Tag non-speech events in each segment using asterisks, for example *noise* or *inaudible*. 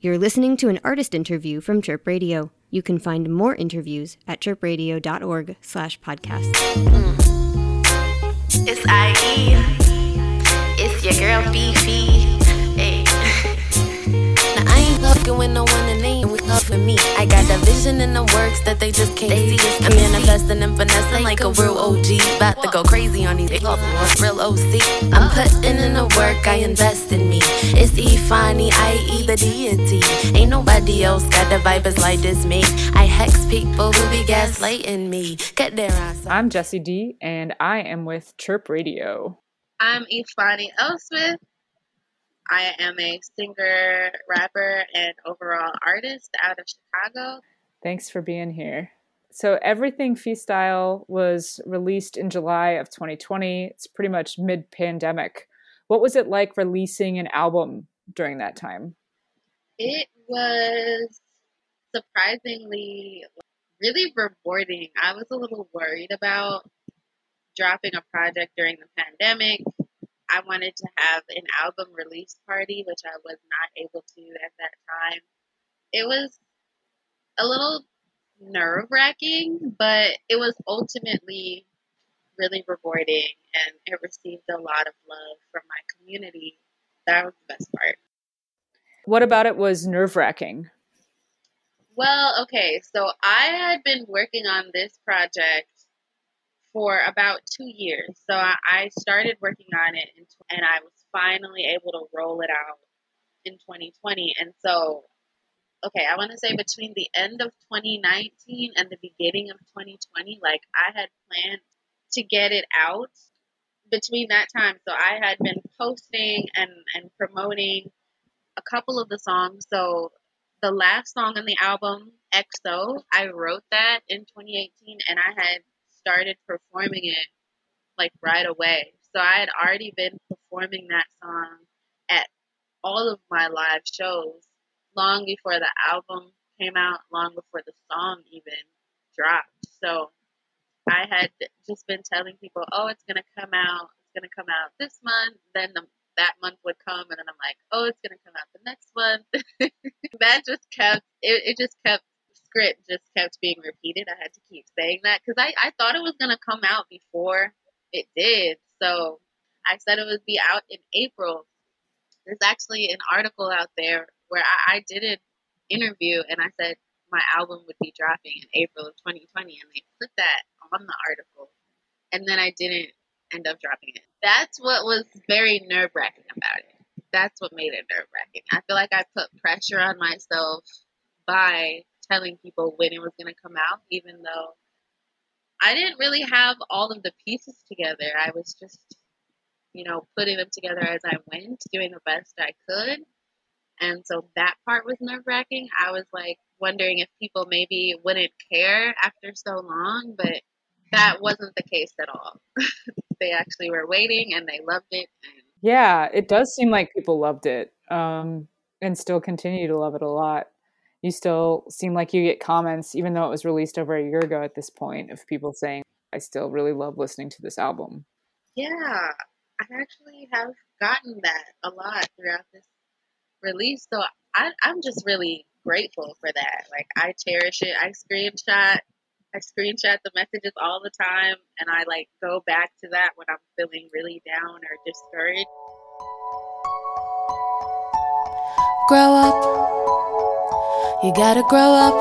You're listening to an artist interview from Chirp Radio. You can find more interviews at chirpradio.org slash podcast. It's IE. It's your girl Beefy. Fucking with no one and they ain't with me. I got the vision in the works that they just can't see. I'm manifesting and finessing like a real OG. About to go crazy on these real OC. I'm putting in the work, I invest in me. It's Ifeanyi, I.E. the deity. Ain't nobody else got the vibes like this me. I hex people who be gaslighting me. Get their ass off. I'm Jessi D, and I am with Chirp Radio. I'm Ifeanyi Elswith. I am a singer, rapper, and overall artist out of Chicago. Thanks for being here. So, Everything Freestyle was released in July of 2020. It's pretty much mid pandemic. What was it like releasing an album during that time? It was surprisingly really rewarding. I was a little worried about dropping a project during the pandemic. I wanted to have an album release party, which I was not able to at that time. It was a little nerve wracking, but it was ultimately really rewarding and it received a lot of love from my community. That was the best part. What about it was nerve wracking? Well, okay, so I had been working on this project for about two years. So I, started working on it, and I was finally able to roll it out in 2020. And so, okay, I want to say between the end of 2019 and the beginning of 2020, like I had planned to get it out between that time. So I had been posting and, and promoting a couple of the songs. So the last song on the album, EXO, I wrote that in 2018 and I had started performing it like right away. So I had already been performing that song at all of my live shows long before the album came out, long before the song even dropped. So I had just been telling people, "Oh, it's gonna come out. It's gonna come out this month." Then the, that month would come, and then I'm like, "Oh, it's gonna come out the next month." *laughs* that just kept it, it. just kept script just kept being repeated. I had to keep saying that because I, I thought it was going to come out before it did. So I said it would be out in April. There's actually an article out there where I, I did an interview and I said my album would be dropping in April of 2020, and they put that on the article. And then I didn't end up dropping it. That's what was very nerve wracking about it. That's what made it nerve wracking. I feel like I put pressure on myself by telling people when it was going to come out, even though I didn't really have all of the pieces together. I was just, you know, putting them together as I went, doing the best I could. And so that part was nerve wracking. I was like wondering if people maybe wouldn't care after so long, but that wasn't the case at all. *laughs* they actually were waiting and they loved it. yeah, it does seem like people loved it um, and still continue to love it a lot you still seem like you get comments, even though it was released over a year ago at this point, of people saying, I still really love listening to this album. Yeah, I actually have gotten that a lot throughout this release. So I, I'm just really grateful for that. Like, I cherish it. I screenshot. I screenshot the messages all the time and I like go back to that when I'm feeling really down or discouraged. Grow up you gotta grow up.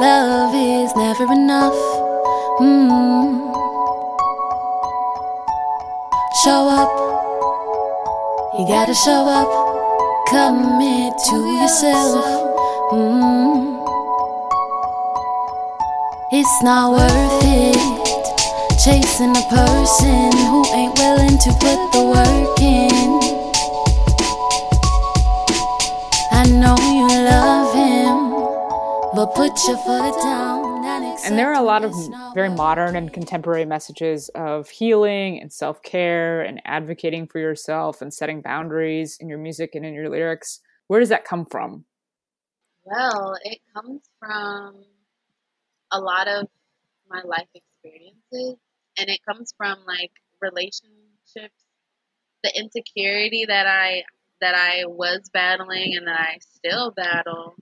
Love is never enough. Mm. Show up. You gotta show up. Commit to yourself. Mm. It's not worth it chasing a person who ain't willing to put the work in. I know you love but put your foot down. And there are a lot of very modern and contemporary messages of healing and self care and advocating for yourself and setting boundaries in your music and in your lyrics. Where does that come from? Well, it comes from a lot of my life experiences, and it comes from like relationships, the insecurity that I that I was battling and that I still battle.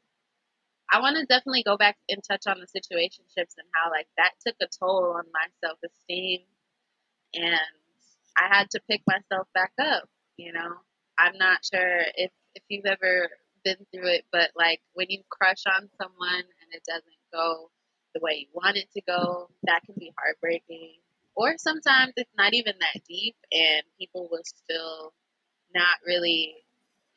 I want to definitely go back and touch on the situationships and how like that took a toll on my self esteem, and I had to pick myself back up. You know, I'm not sure if if you've ever been through it, but like when you crush on someone and it doesn't go the way you want it to go, that can be heartbreaking. Or sometimes it's not even that deep and people will still not really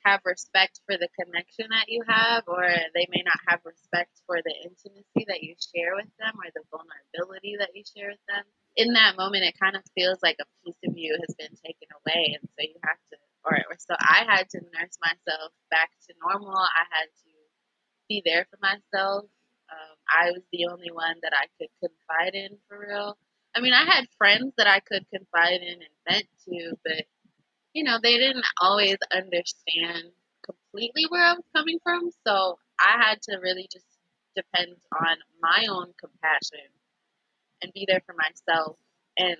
have respect for the connection that you have, or they may not have respect for the intimacy that you share with them or the vulnerability that you share with them. In that moment, it kind of feels like a piece of you has been taken away, and so you have to, or, or so I had to nurse myself back to normal. I had to be there for myself. Um, I was the only one that I could confide in for real. I mean, I had friends that I could confide in and vent to, but you know, they didn't always understand completely where I was coming from. So I had to really just depend on my own compassion and be there for myself and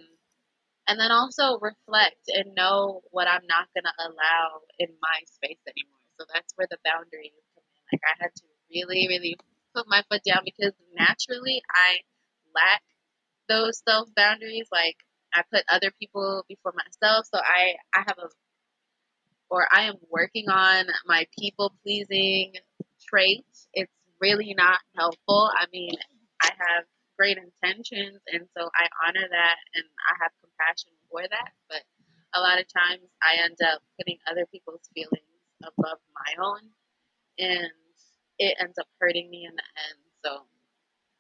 and then also reflect and know what I'm not gonna allow in my space anymore. So that's where the boundaries come in. Like I had to really, really put my foot down because naturally I lack those self boundaries. Like I put other people before myself. So I, I have a, or I am working on my people pleasing trait. It's really not helpful. I mean, I have great intentions, and so I honor that and I have compassion for that. But a lot of times I end up putting other people's feelings above my own, and it ends up hurting me in the end. So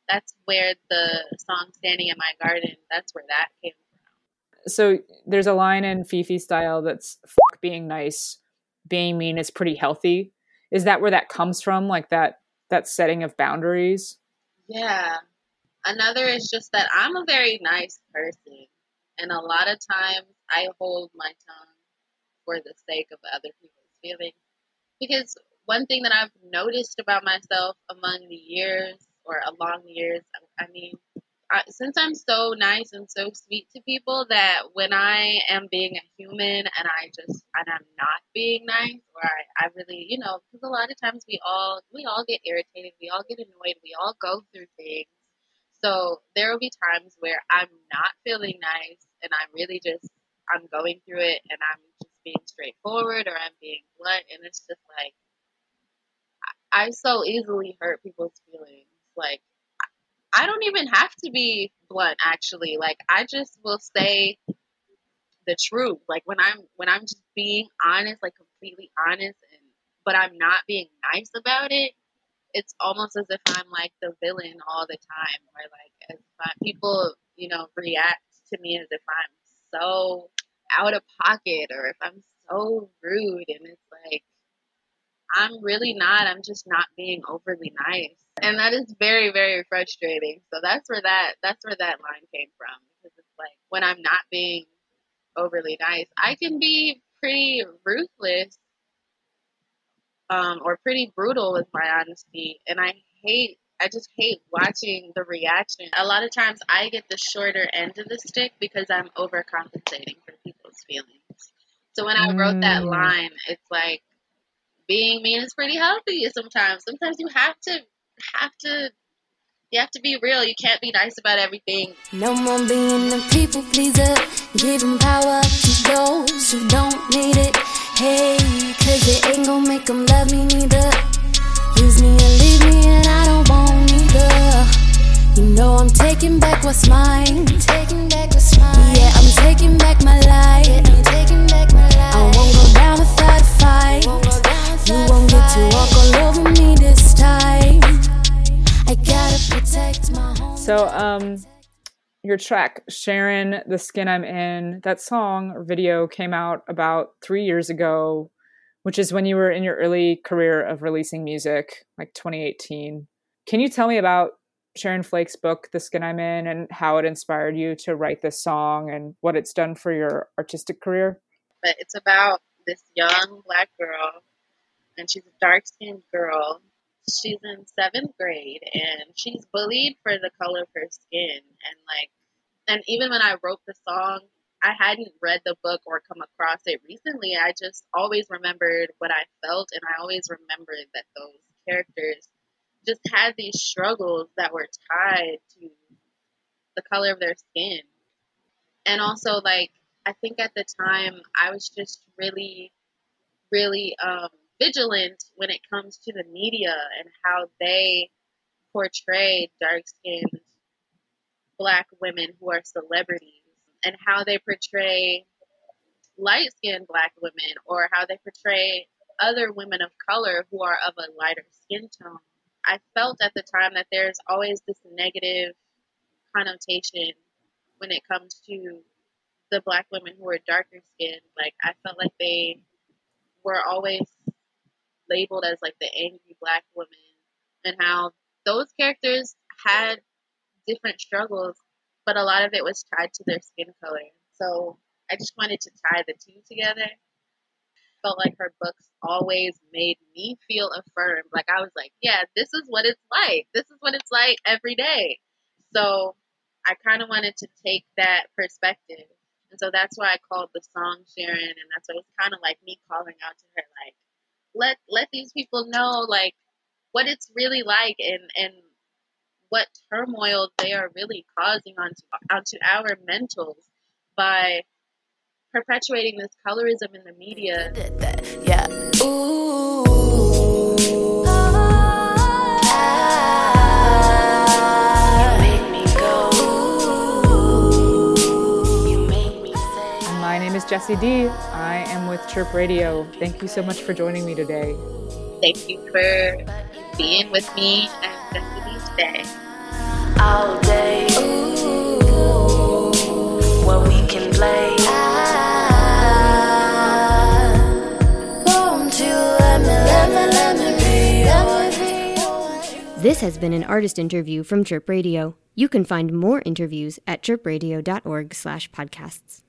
that's where the song "Standing in My Garden" that's where that came so there's a line in Phi style that's fuck being nice, being mean is pretty healthy. Is that where that comes from? Like that that setting of boundaries? Yeah. Another is just that I'm a very nice person. And a lot of times I hold my tongue for the sake of other people's feelings. Because one thing that I've noticed about myself among the years or along the years, I mean, I, since I'm so nice and so sweet to people that when I am being a human and I just and I'm not being nice or I, I really you know because a lot of times we all we all get irritated we all get annoyed we all go through things. So there will be times where I'm not feeling nice and I'm really just I'm going through it and I'm just being straightforward or I'm being blunt and it's just like I, I so easily hurt people's feelings. Like I don't even have to be blunt actually. Like I just will say the truth. Like when I'm when I'm just being honest, like completely honest and but I'm not being nice about it, it's almost as if I'm like the villain all the time or like as if people, you know, react to me as if I'm so out of pocket or if I'm so rude and it's like I'm really not. I'm just not being overly nice. And that is very, very frustrating. So that's where that that's where that line came from. Because it's like when I'm not being overly nice, I can be pretty ruthless um, or pretty brutal with my honesty. And I hate I just hate watching the reaction. A lot of times I get the shorter end of the stick because I'm overcompensating for people's feelings. So when I wrote that mm. line, it's like being mean is pretty healthy sometimes. Sometimes you have to have to you have to be real. You can't be nice about everything. No more being a people pleaser, giving power to those who don't need it. Hey, cause it ain't gonna make them love me neither. Use me or leave me, and I don't want either. You know I'm taking back what's mine. So, um, your track, Sharon, The Skin I'm In, that song or video came out about three years ago, which is when you were in your early career of releasing music, like 2018. Can you tell me about Sharon Flake's book, The Skin I'm In, and how it inspired you to write this song and what it's done for your artistic career? But it's about this young black girl and she's a dark skinned girl. She's in seventh grade and she's bullied for the color of her skin. And like, and even when I wrote the song, I hadn't read the book or come across it recently, I just always remembered what I felt, and I always remembered that those characters just had these struggles that were tied to the color of their skin. And also, like, I think at the time I was just really, really um, vigilant when it comes to the media and how they portray dark skinned black women who are celebrities and how they portray light skinned black women or how they portray other women of color who are of a lighter skin tone. I felt at the time that there's always this negative connotation when it comes to the black women who are darker skinned. Like I felt like they were always labeled as like the angry black women and how those characters had different struggles, but a lot of it was tied to their skin color. So I just wanted to tie the two together. Felt like her books always made me feel affirmed. Like I was like, yeah, this is what it's like. This is what it's like every day. So I kind of wanted to take that perspective. And so that's why I called the song Sharon. And that's why it was kind of like me calling out to her, like, let, let these people know, like, what it's really like and, and what turmoil they are really causing onto, onto our mentals by perpetuating this colorism in the media. Yeah. Ooh. My name is Jessi D. I am with Chirp Radio. Thank you so much for joining me today. Thank you for being with me and Jessi D today. All day. Ooh. What we can play. Won't you let me, let me, let me be? This has been an artist interview from Chirp Radio. You can find more interviews at chirpradio.org slash podcasts.